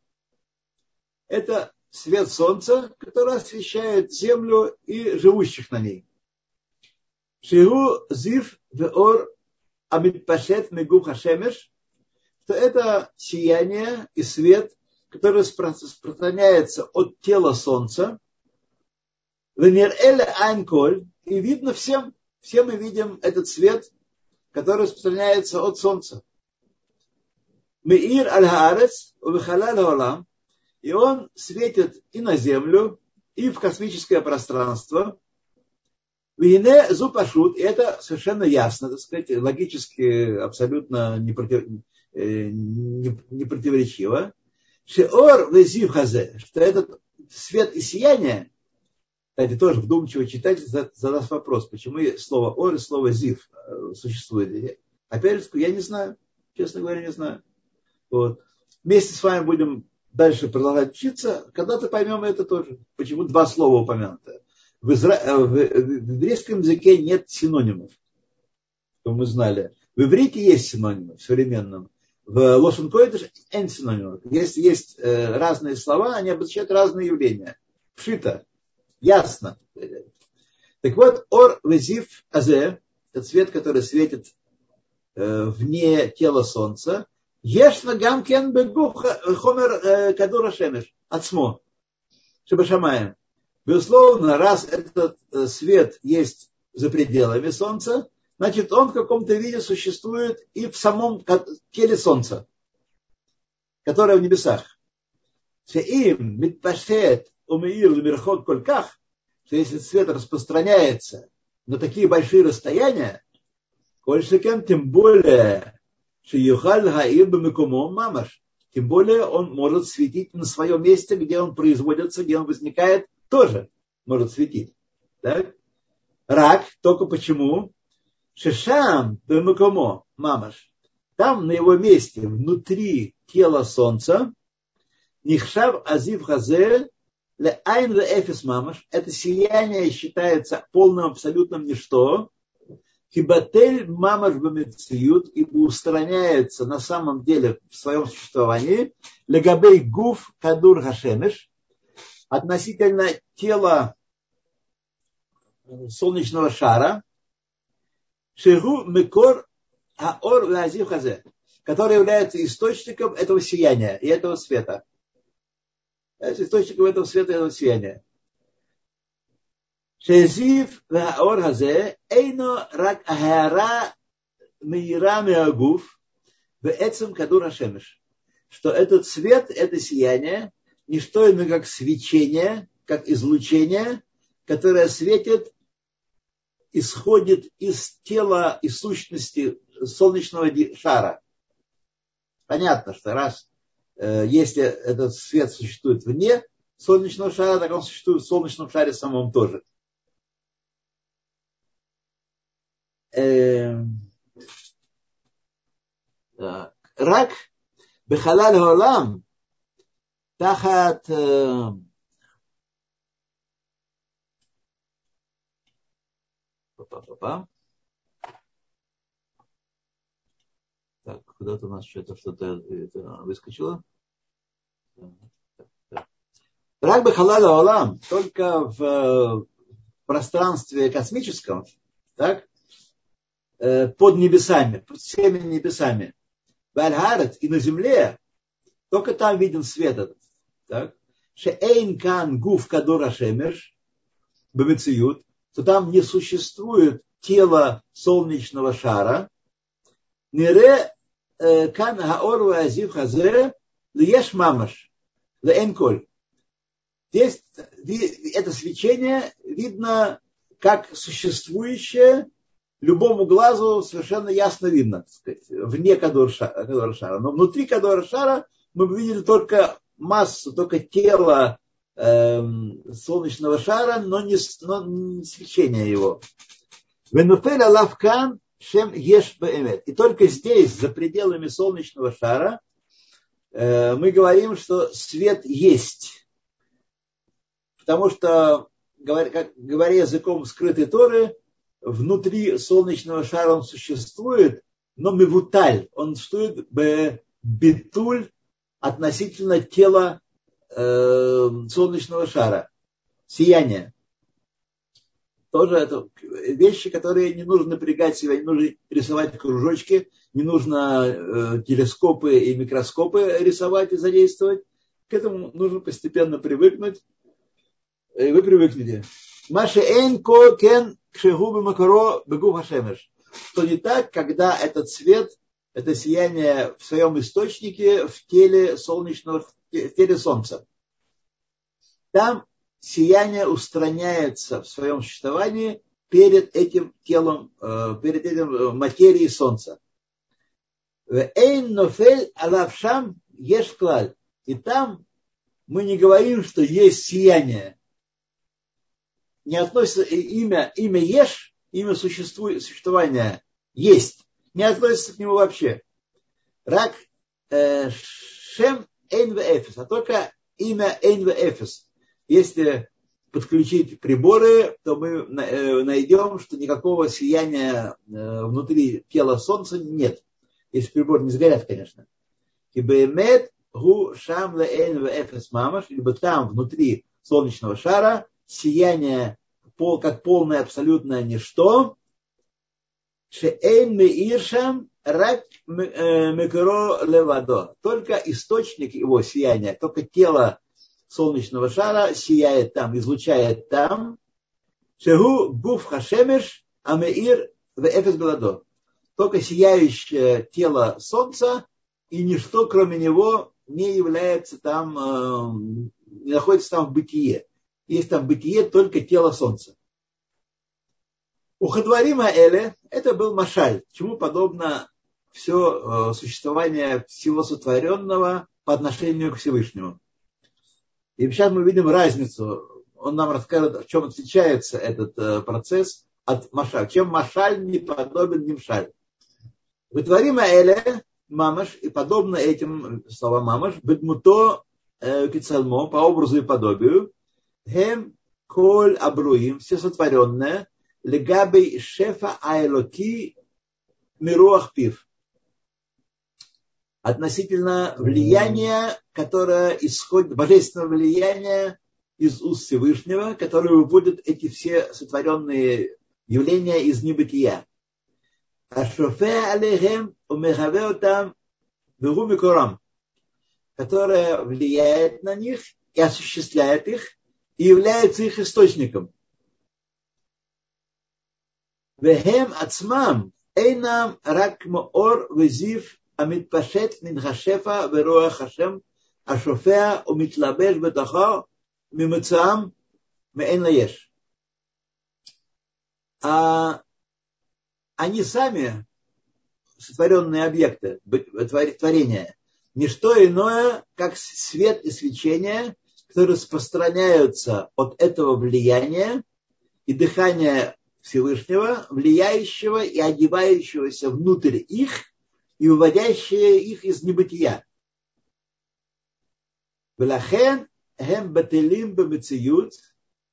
Это свет солнца, который освещает землю и живущих на ней. Шигу зив веор амитпашет мегу хашемеш, что это сияние и свет, который распространяется от тела солнца, венер эле айнколь, и видно всем, все мы видим этот свет, который распространяется от солнца. Меир аль-Хаарец, увихалаль олам, и он светит и на землю, и в космическое пространство. Вине зупашут, это совершенно ясно, так сказать, логически абсолютно не, против, э, не, не противоречиво. Шеор везив хазе, что этот свет и сияние, кстати, тоже вдумчиво читатель задаст вопрос, почему слово ор и слово зив э, существует. Опять же, я не знаю, честно говоря, не знаю. Вот. Вместе с вами будем дальше продолжать учиться, когда-то поймем это тоже. Почему два слова упомянуты в, изра... Э, в еврейском языке нет синонимов, что мы знали. В иврите есть синонимы в современном. В Лошен Койдыш нет синонимов. Есть, есть э, разные слова, они обозначают разные явления. Пшита. Ясно. Так вот, ор везив азе, это цвет, который светит э, вне тела солнца, ешна гамкен бегу хомер кадура шемеш, отсмо, чтобы шамаем. Безусловно, раз этот свет есть за пределами Солнца, значит, он в каком-то виде существует и в самом теле Солнца, которое в небесах. Им митпашет умеир лемирхот кольках, что если свет распространяется на такие большие расстояния, кольшекен, тем более Шиюхаль Хаир Бамикумо Мамаш. Тем более он может светить на своем месте, где он производится, где он возникает, тоже может светить. Так? Рак, только почему? Шишам Бамикумо Мамаш. Там на его месте, внутри тела Солнца, Нихшав Азив Хазель Ле Айн Эфис Мамаш. Это сияние считается полным абсолютным ничто. Кибатель мамаш бамециют, ибо устраняется на самом деле в своем существовании, легабей гуф кадур хашемеш, относительно тела э, солнечного шара, Шигу Микор Аор Лазив Хазе, который является источником этого сияния и этого света. Э, источником этого света и этого сияния. Шезив Аор Хазе Эйно Рак Ахара Мира Меагуф Вецем Кадура Шемеш. Что этот свет, это сияние – не что иное, как свечение, как излучение, которое светит, исходит из тела и сущности солнечного шара. Понятно, что раз э, если этот свет существует вне солнечного шара, так он существует в солнечном шаре самом тоже. Эм. Рак Бехалаль Голам Тахат э, Па-па-па-па. Так, куда-то у нас что-то что-то выскочило. Рак бы халала олам только в э, пространстве космическом, так, э, под небесами, под всеми небесами. Вальгарет и на земле, только там виден свет этот. Так? Шеэйн кан гуф кадора шемеш, бамециют, то там не существует тело солнечного шара. Нере э, кан хаор азив хазе льеш мамаш, лээн коль. Здесь это свечение видно как существующее любому глазу совершенно ясно видно, так сказать, вне Кадор Шара. Но внутри Кадор Шара мы видели только массу, только тело э, солнечного шара, но не, но не свечение его. Венуфель Алавкан Шем Еш И только здесь, за пределами солнечного шара, э, мы говорим, что свет есть. Потому что, говоря, как, говоря языком скрытой Торы, внутри солнечного шара он существует, но мивуталь, он существует в битуль относительно тела э, солнечного шара, сияния. Тоже это вещи, которые не нужно напрягать себя, не нужно рисовать кружочки, не нужно э, телескопы и микроскопы рисовать и задействовать. К этому нужно постепенно привыкнуть. И вы привыкнете. Маша энко кен кшегубы макаро бегу хашемеш. Что не так, когда этот свет, это сияние в своем источнике в теле солнечного, в теле солнца. Там сияние устраняется в своем существовании перед этим телом, э, перед этим э, материей солнца. И там мы не говорим, что есть сияние не относится имя, имя Еш, имя существования есть, не относится к нему вообще. Рак э, Шем Эйн Эфес, а только имя Эйн Эфес. Если подключить приборы, то мы э, найдем, что никакого сияния э, внутри тела Солнца нет. Если приборы не сгорят, конечно. Кибемет гу шам леэн эфес мамаш, либо там внутри солнечного шара сияние как полное абсолютное ничто, Шеэйн Меиршам Рак э, Мекро Левадо. Только источник его сияния, только тело солнечного шара сияет там, излучает там. Шегу Гуф Хашемеш Амеир в Эфес Гладо. Только сияющее тело солнца и ничто, кроме него, не является там, э, не находится там в бытие есть там бытие только тело солнца. У Хадварима Эле это был Машаль, чему подобно все э, существование всего сотворенного по отношению к Всевышнему. И сейчас мы видим разницу. Он нам расскажет, в чем отличается этот э, процесс от Машаль. Чем Машаль не подобен Нимшаль. Вытворима Эле, Мамаш, и подобно этим словам Мамаш, Бедмуто э, Кицалмо, по образу и подобию, Хем коль абруим, все сотворенное, легабей шефа айлоки мируах пив. Относительно влияния, которое исходит, божественного влияния из уст Всевышнего, которое выводит эти все сотворенные явления из небытия. Ашофе алейхем умехаве там вегу которое влияет на них и осуществляет их, и является их источником. Вехем ацмам эйнам рак моор везив המתפשט מן השפע ורוח השם השופע ומתלבש בתוכו ממוצאם מאין ליש. А они сами, сотворенные объекты, творения, не что иное, как свет и свечение, которые распространяются от этого влияния и дыхания Всевышнего, влияющего и одевающегося внутрь их и выводящего их из небытия. Эм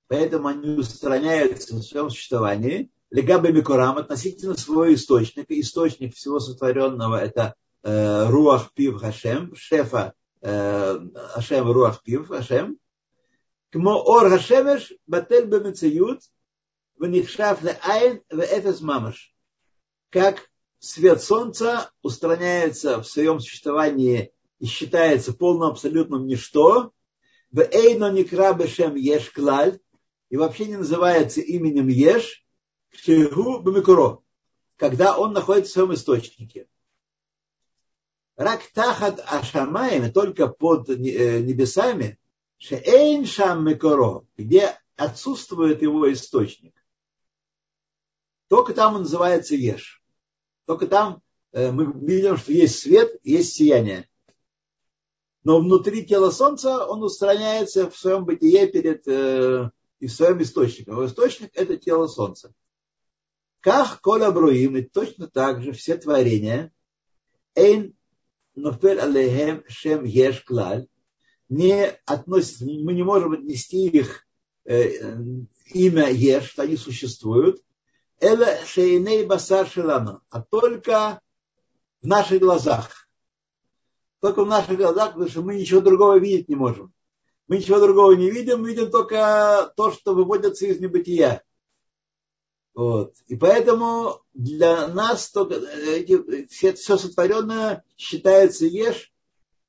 поэтому они устраняются в своем существовании. Легабе Микурам относительно своего источника. Источник всего сотворенного – это э, Руах Пив Хашем, шефа э, Руах Пив Хашем. Кмо Ор Хашемеш Батель Бемециют – в ле айн в эфес мамаш. Как свет солнца устраняется в своем существовании и считается полным абсолютным ничто, в эйно никра бешем еш клаль, и вообще не называется именем еш, кшигу бамикуро, когда он находится в своем источнике. Рак тахат ашамаем, только под э, небесами, шеэйн шам микуро, где отсутствует его источник. Только там он называется еш. Только там мы видим, что есть свет, есть сияние. Но внутри тела Солнца он устраняется в своем бытие перед и в своем источнике. Его источник – это тело Солнца. Как коля бруим, и точно так же все творения, эйн нофель алейхем шем еш клаль, не относятся, мы не можем отнести их э, имя еш, что они существуют, эла шейней басар шелана, а только в наших глазах. Только в наших глазах, потому что мы ничего другого видеть не можем. Мы ничего другого не видим, мы видим только то, что выводится из небытия. Вот. И поэтому для нас только эти, все, все сотворенное считается ешь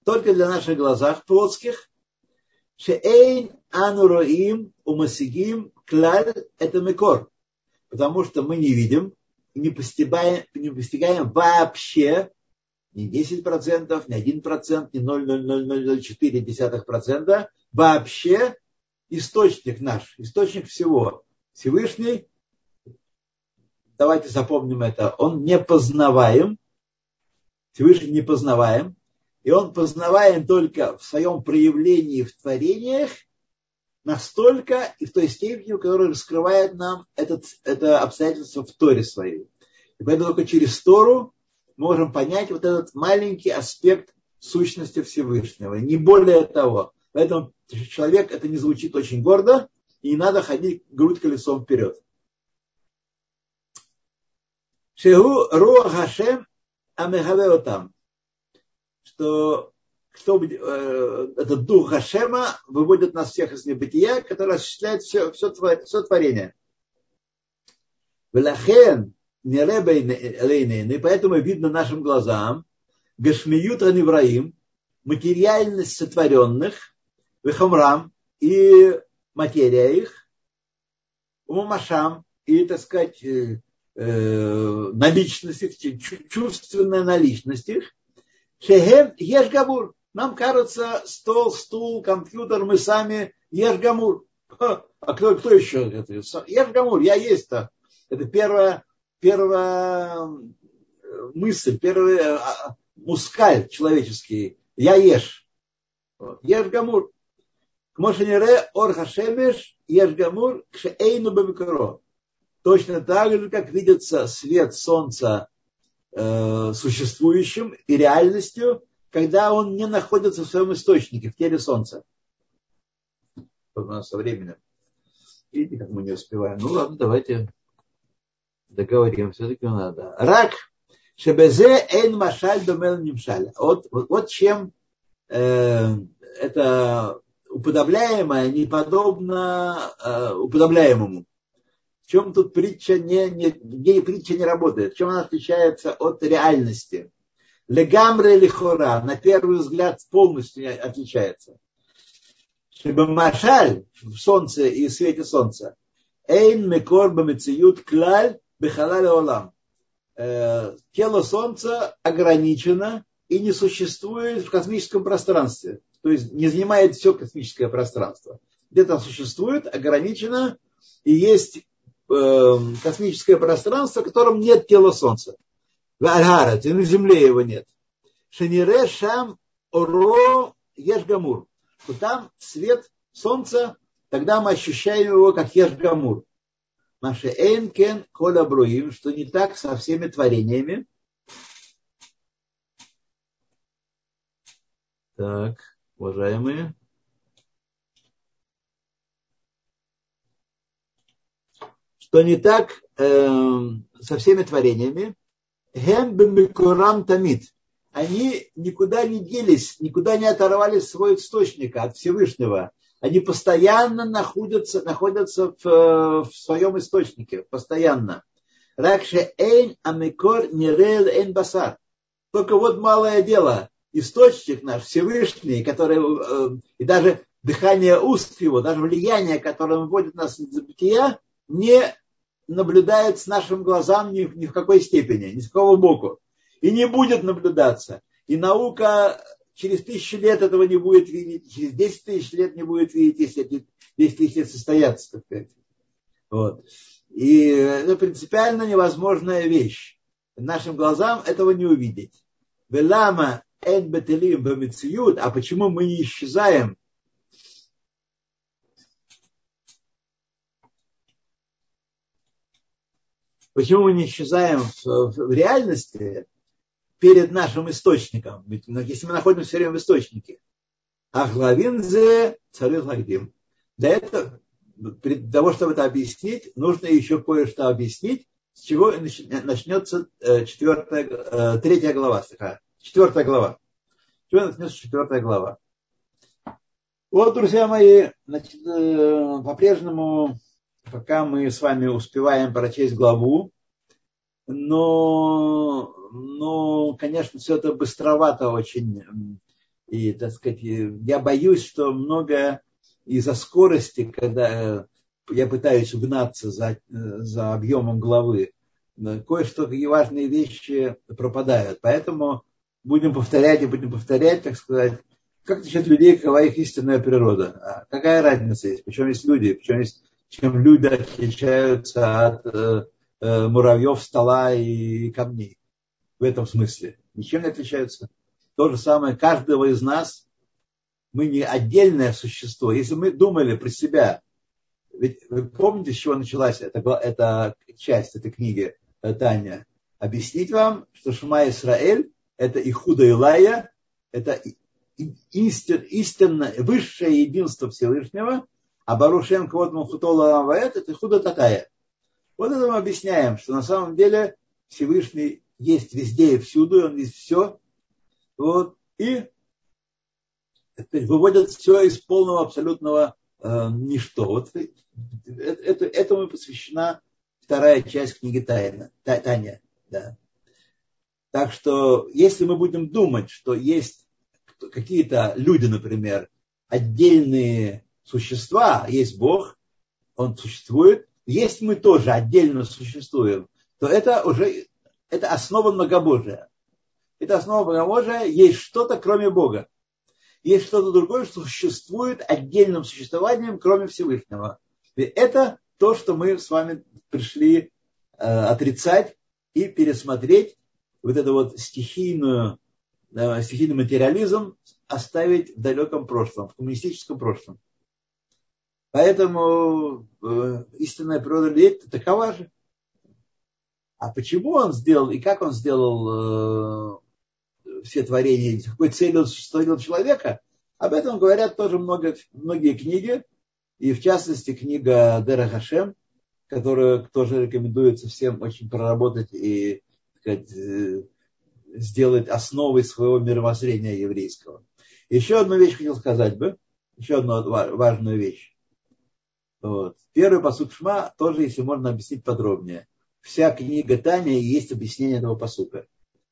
только для наших глазах плотских. Шеэйн ануроим умасигим клаль это мекор. Потому что мы не видим, не постигаем, не постигаем вообще не 10%, не 1%, не 0,00004%, вообще источник наш, источник всего. Всевышний давайте запомним это, он не познаваем, Всевышний не познаваем, и он познаваем только в своем проявлении в творениях, настолько и в той степени, в которой раскрывает нам этот, это обстоятельство в Торе своей. И поэтому только через Тору мы можем понять вот этот маленький аспект сущности Всевышнего, не более того. Поэтому человек, это не звучит очень гордо, и не надо ходить грудь колесом вперед. Шегу Руах Хашем Амехавеотам. Что кто, э, этот дух Хашема выводит нас всех из небытия, который осуществляет все, все, все творение. Велахен и поэтому видно нашим глазам Гашмиют Анивраим, материальность сотворенных, Вехамрам и материя их, Умамашам и, так сказать, э, э, наличность их, чувственная наличность их, Шехем Ешгамур. Нам кажется, стол, стул, компьютер, мы сами Ешгамур. А кто, кто еще? Ешгамур, я есть-то. Это первая, первая мысль, первый а, мускаль человеческий. Я ешь. Ешгамур. Кмошенере ор хашемеш ешгамур кшеэйну бамикро. Точно так же, как видится свет солнца э, существующим и реальностью, когда он не находится в своем источнике, в теле солнца. У нас со временем. Видите, как мы не успеваем. Ну ладно, давайте договорим. Все-таки надо. Рак. Шебезе эйн машаль домел нимшаль. Вот, вот, вот чем э, это уподобляемое не подобно э, уподобляемому. В чем тут притча не, не, где притча не работает? В чем она отличается от реальности? Легамре лихора, на первый взгляд, полностью отличается. Чтобы машаль в солнце и свете солнца. Эйн мекор бамециют клаль бехалаль олам. Э, тело солнца ограничено и не существует в космическом пространстве. То есть не занимает все космическое пространство. Где-то существует, ограничено, и есть Эм, космическое пространство, в котором нет тела Солнца. В Альгарат, и на Земле его нет. Шенире Шам Оро Ешгамур. То там свет Солнца, тогда мы ощущаем его как Ешгамур. Наши Энкен Коля Бруим, что не так со всеми творениями. Так, уважаемые. что не так э, со всеми творениями. Хем бемикурам тамид. Они никуда не делись, никуда не оторвали свой источник от Всевышнего. Они постоянно находятся, находятся в, в своем источнике, постоянно. Ракше эйн амикор нирел эйн басар. Только вот малое дело, источник наш Всевышний, который, э, и даже дыхание уст его, даже влияние, которое вводит нас из забытия, не наблюдает с нашим глазам ни, ни в какой степени, ни с какого боку. И не будет наблюдаться. И наука через тысячу лет этого не будет видеть, через десять тысяч лет не будет видеть, если эти десять тысяч лет состоятся, так. Вот. И это принципиально невозможная вещь. Нашим глазам этого не увидеть. Велама эн бетелим а почему мы не исчезаем Почему мы не исчезаем в, реальности перед нашим источником? Ведь если мы находимся все время в источнике. Ахлавинзе царил Лагдим. Для этого, для того, чтобы это объяснить, нужно еще кое-что объяснить, с чего начнется э, четвертая, э, третья глава, четвертая глава. С чего начнется четвертая глава? Вот, друзья мои, значит, э, по-прежнему, пока мы с вами успеваем прочесть главу, но, но, конечно, все это быстровато очень. И, так сказать, я боюсь, что много из-за скорости, когда я пытаюсь угнаться за, за объемом главы, кое-что, какие важные вещи пропадают. Поэтому будем повторять и будем повторять, так сказать, как насчет людей, какова их истинная природа? А какая разница есть? Причем есть люди, причем есть, чем люди отличаются от э, э, муравьев, стола и камней. В этом смысле. Ничем не отличаются. То же самое каждого из нас. Мы не отдельное существо. Если мы думали про себя, ведь вы помните, с чего началась эта, эта часть этой книги, э, Таня? Объяснить вам, что Шма Исраэль – это Ихуда Илая, это истин, истинно высшее единство Всевышнего, а Барушен Квот Мухутола Аваэт – это Худа Татая. Вот это мы объясняем, что на самом деле Всевышний есть везде и всюду, он есть все. Вот, и выводят все из полного абсолютного э, ничто. Вот это, этому посвящена вторая часть книги Тайна, Таня. Да. Так что, если мы будем думать, что есть какие-то люди, например, отдельные существа, есть Бог, Он существует, есть мы тоже отдельно существуем, то это уже это основа многобожия. Это основа многобожия, есть что-то кроме Бога. Есть что-то другое, что существует отдельным существованием, кроме Всевышнего. И это то, что мы с вами пришли э, отрицать и пересмотреть вот эту вот стихийную, э, стихийный материализм оставить в далеком прошлом, в коммунистическом прошлом. Поэтому э, истинная природа людей такова же. А почему он сделал и как он сделал э, все творения, какой целью сотворил человека, об этом говорят тоже много, многие книги, и в частности книга Дера Хашем, которую тоже рекомендуется всем очень проработать и сказать, э, сделать основой своего мировоззрения еврейского. Еще одну вещь хотел сказать бы, еще одну важную вещь. Вот. Первый посуд Шма тоже, если можно объяснить подробнее. Вся книга Таня есть объяснение этого посука.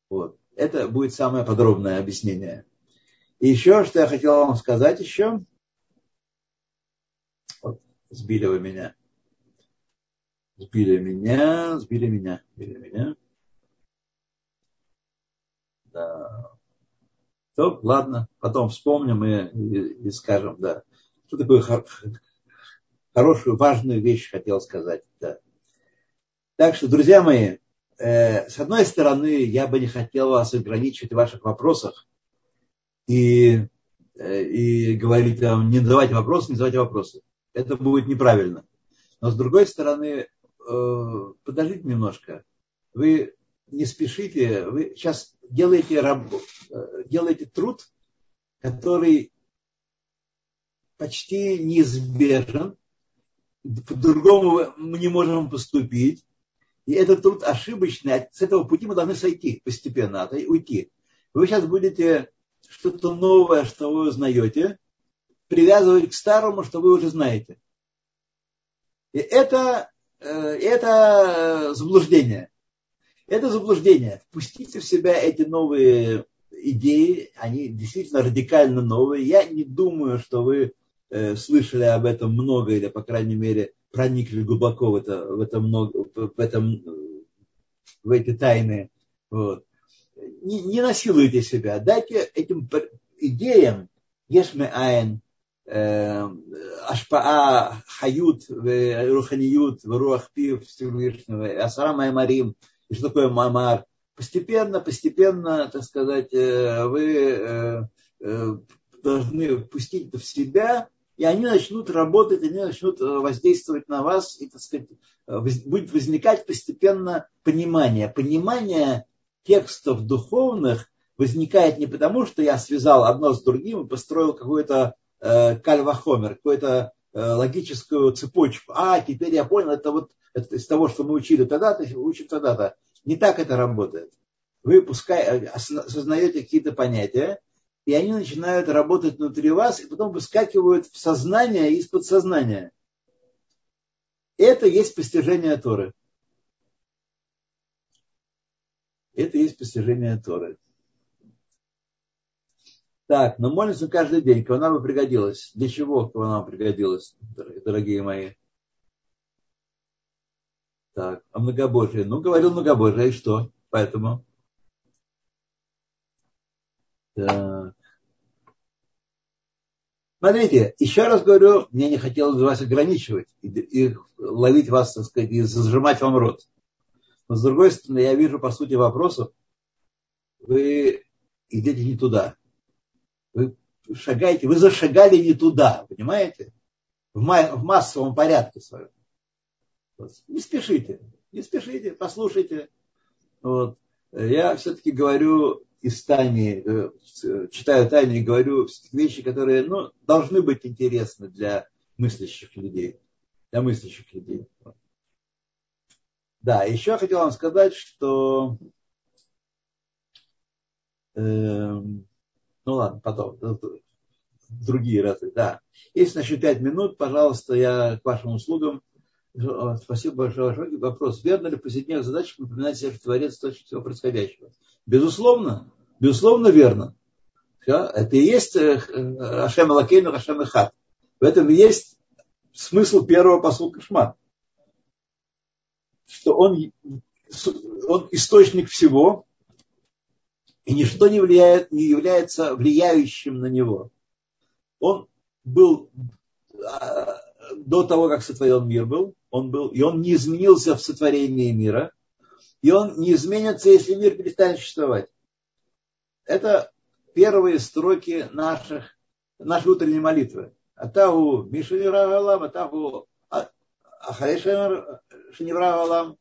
Вот. Это будет самое подробное объяснение. И еще, что я хотел вам сказать еще, Сбили вы меня. Сбили меня, сбили меня, сбили меня. Да. То, ладно, потом вспомним и, и, и скажем, да. Что такое хорошую, важную вещь хотел сказать, да. Так что, друзья мои, э, с одной стороны, я бы не хотел вас ограничивать в ваших вопросах и, э, и говорить вам, не задавайте вопросы, не задавайте вопросы это будет неправильно. Но с другой стороны, э, подождите немножко. Вы не спешите, вы сейчас делаете, работу, э, делаете труд, который почти неизбежен, по-другому мы не можем поступить. И этот труд ошибочный, с этого пути мы должны сойти постепенно, уйти. Вы сейчас будете что-то новое, что вы узнаете, привязывать к старому, что вы уже знаете. И это, э, это заблуждение. Это заблуждение. Впустите в себя эти новые идеи, они действительно радикально новые. Я не думаю, что вы э, Э, слышали об этом много или, по крайней мере, проникли глубоко в это, в это, много, в, этом, в эти тайны. Вот. Не, не насилуйте себя, дайте этим идеям Ешме Айн, э, Ашпаа Хают, э, Руханиют, Руах Пив Всевышнего, Асара Маймарим, и что такое Мамар. Постепенно, постепенно, так сказать, вы должны впустить в себя и они начнут работать, они начнут воздействовать на вас, и, так сказать, будет возникать постепенно понимание. Понимание текстов духовных возникает не потому, что я связал одно с другим и построил какую-то Э, кальвахомер, какую-то э, логическую цепочку. А, теперь я понял, это вот это из того, что мы учили тогда-то, учим тогда-то. Не так это работает. Вы пускай э, осознаете какие-то понятия, и они начинают работать внутри вас, и потом выскакивают в сознание из подсознания. Это есть постижение Торы. Это есть постижение Торы. Так, но молимся каждый день. Кого нам пригодилось? Для чего кого нам пригодилось, дорогие мои? Так, а многобожие. Ну, говорил многобожие, и что? Поэтому. Смотрите, еще раз говорю, мне не хотелось вас ограничивать и, и ловить вас, так сказать, и зажимать вам рот. Но с другой стороны, я вижу по сути вопросов, вы идете не туда. Вы шагаете, вы зашагали не туда, понимаете? В, в массовом порядке своем. Вот. Не спешите, не спешите, послушайте. Вот. Я все-таки говорю из Тани, э, читаю Тани и говорю вещи, которые ну, должны быть интересны для мыслящих людей. Для мыслящих людей. Да, еще хотел вам сказать, что э, ну ладно, потом, другие разы, да. Если счет пять минут, пожалуйста, я к вашим услугам. Спасибо большое. Вопрос. Верно ли в повседневных задачах напоминать себе, что Творец точно всего происходящего? Безусловно, безусловно верно. Это и есть э, Ашем Алакейну, Ашем Эхат. В этом и есть смысл первого посылка Шма. Что он, он источник всего, и ничто не, влияет, не является влияющим на него. Он был а, до того, как сотворен мир был, он был, и он не изменился в сотворении мира, и он не изменится, если мир перестанет существовать. Это первые строки наших, нашей утренней молитвы. Атаху Мишаниралам, Атаху Ахарешемар Шинивралам,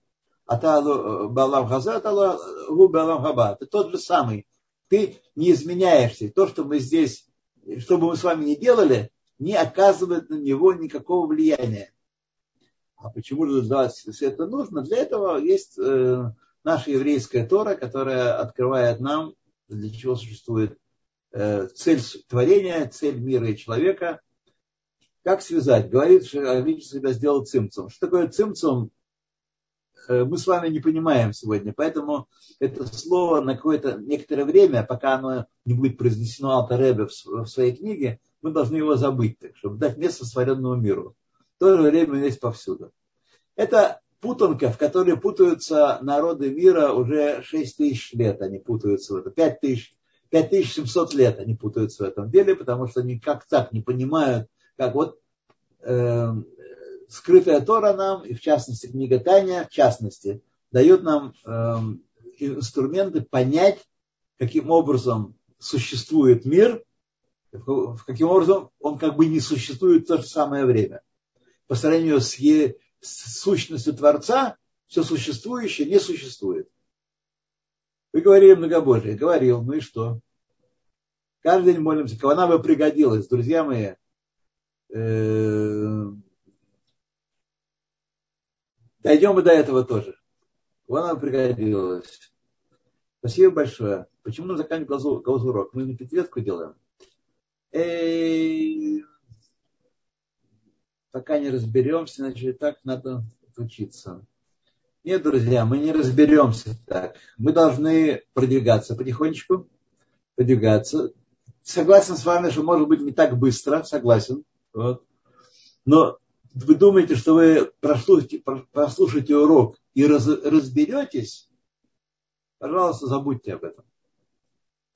Атаху Балам Хаза, Атаху Балам Хаба. Это тот же самый. Ты не изменяешься. То, что мы здесь, что бы мы с вами не делали, не оказывает на него никакого влияния. А почему же все это нужно? Для этого есть э, наша еврейская Тора, которая открывает нам, для чего существует э, цель творения, цель мира и человека. Как связать? Говорит, что Авич всегда сделал цимцум. Что такое цимцум? Э, мы с вами не понимаем сегодня, поэтому это слово на какое-то некоторое время, пока оно не будет произнесено Алтаребе в своей книге, мы должны его забыть, чтобы дать место сотворенному миру. В то же время он есть повсюду. Это путанка, в которой путаются народы мира уже 6 тысяч лет. Они путаются в этом. 5 тысяч 5700 лет они путаются в этом деле, потому что они как так не понимают, как вот э, скрытая Тора нам, и в частности книга Таня, в частности, дает нам э, инструменты понять, каким образом существует мир каким образом он как бы не существует в то же самое время. По сравнению с, е, с сущностью Творца, все существующее не существует. Вы говорили многобожие. Говорил, ну и что? Каждый день молимся. Кавана бы пригодилась, друзья мои. Э, дойдем мы до этого тоже. Кавана бы пригодилась. Спасибо большое. Почему мы заканчиваем глазурок? Мы на пятилетку делаем. Пока не разберемся, значит, так надо учиться. Нет, друзья, мы не разберемся так. Мы должны продвигаться потихонечку, продвигаться. Согласен с вами, что может быть не так быстро, согласен. Вот. Но вы думаете, что вы прослушаете, прослушаете урок и раз, разберетесь, пожалуйста, забудьте об этом.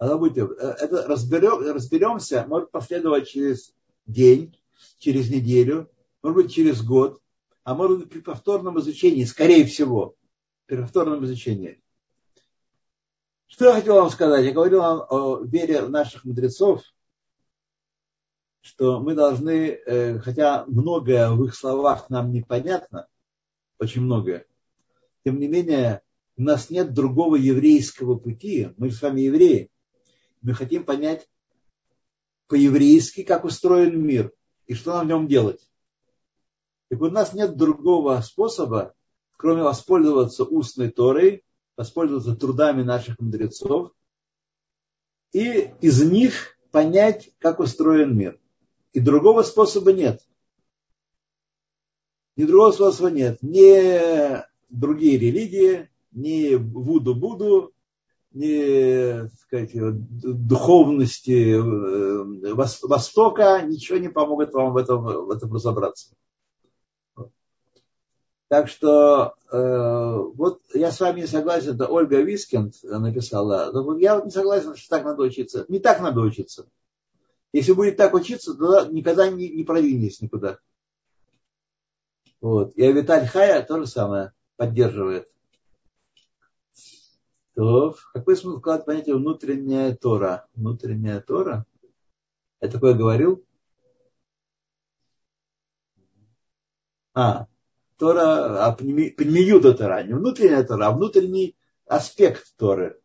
А забудьте, э, это разберем, разберемся, может последовать через день, через неделю, может быть через год, а может быть при повторном изучении, скорее всего, при повторном изучении. Что я хотел вам сказать? Я говорил вам о вере наших мудрецов, что мы должны, э, хотя многое в их словах нам непонятно, очень многое, тем не менее, у нас нет другого еврейского пути. Мы с вами евреи. Мы хотим понять по-еврейски, как устроен мир и что нам в нем делать. Так у нас нет другого способа, кроме воспользоваться устной Торой, воспользоваться трудами наших мудрецов и из них понять, как устроен мир. И другого способа нет. Ни другого способа нет. Ни другие религии, ни Вуду-Буду, ни сказать, духовности э, Востока, ничего не помогут вам в этом, в этом разобраться. Так что э, вот я с вами не согласен, это Ольга Вискинд написала. Я вот не согласен, что так надо учиться. Не так надо учиться. Если будет так учиться, то никогда не, не продвинешь никуда. Вот. И Авиталь Хая то же самое поддерживает. То, какой смысл вкладывать понятие внутренняя Тора? Внутренняя Тора? Я такое говорил? А, Тора, а пнемиюда Тора, не внутренняя Тора, а внутренний аспект Торы.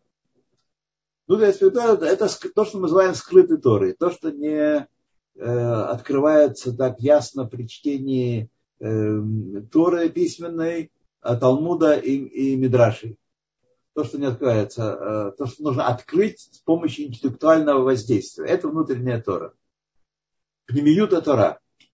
Внутренний аспект Торы это то, что мы называем скрытой Торой, то, что не э, открывается так ясно при чтении э, Торы письменной, а Талмуда и, и Мидрашей. То, что не открывается, э, то, что нужно открыть с помощью интеллектуального воздействия. Это внутренняя Тора. Пнемиюта Тора.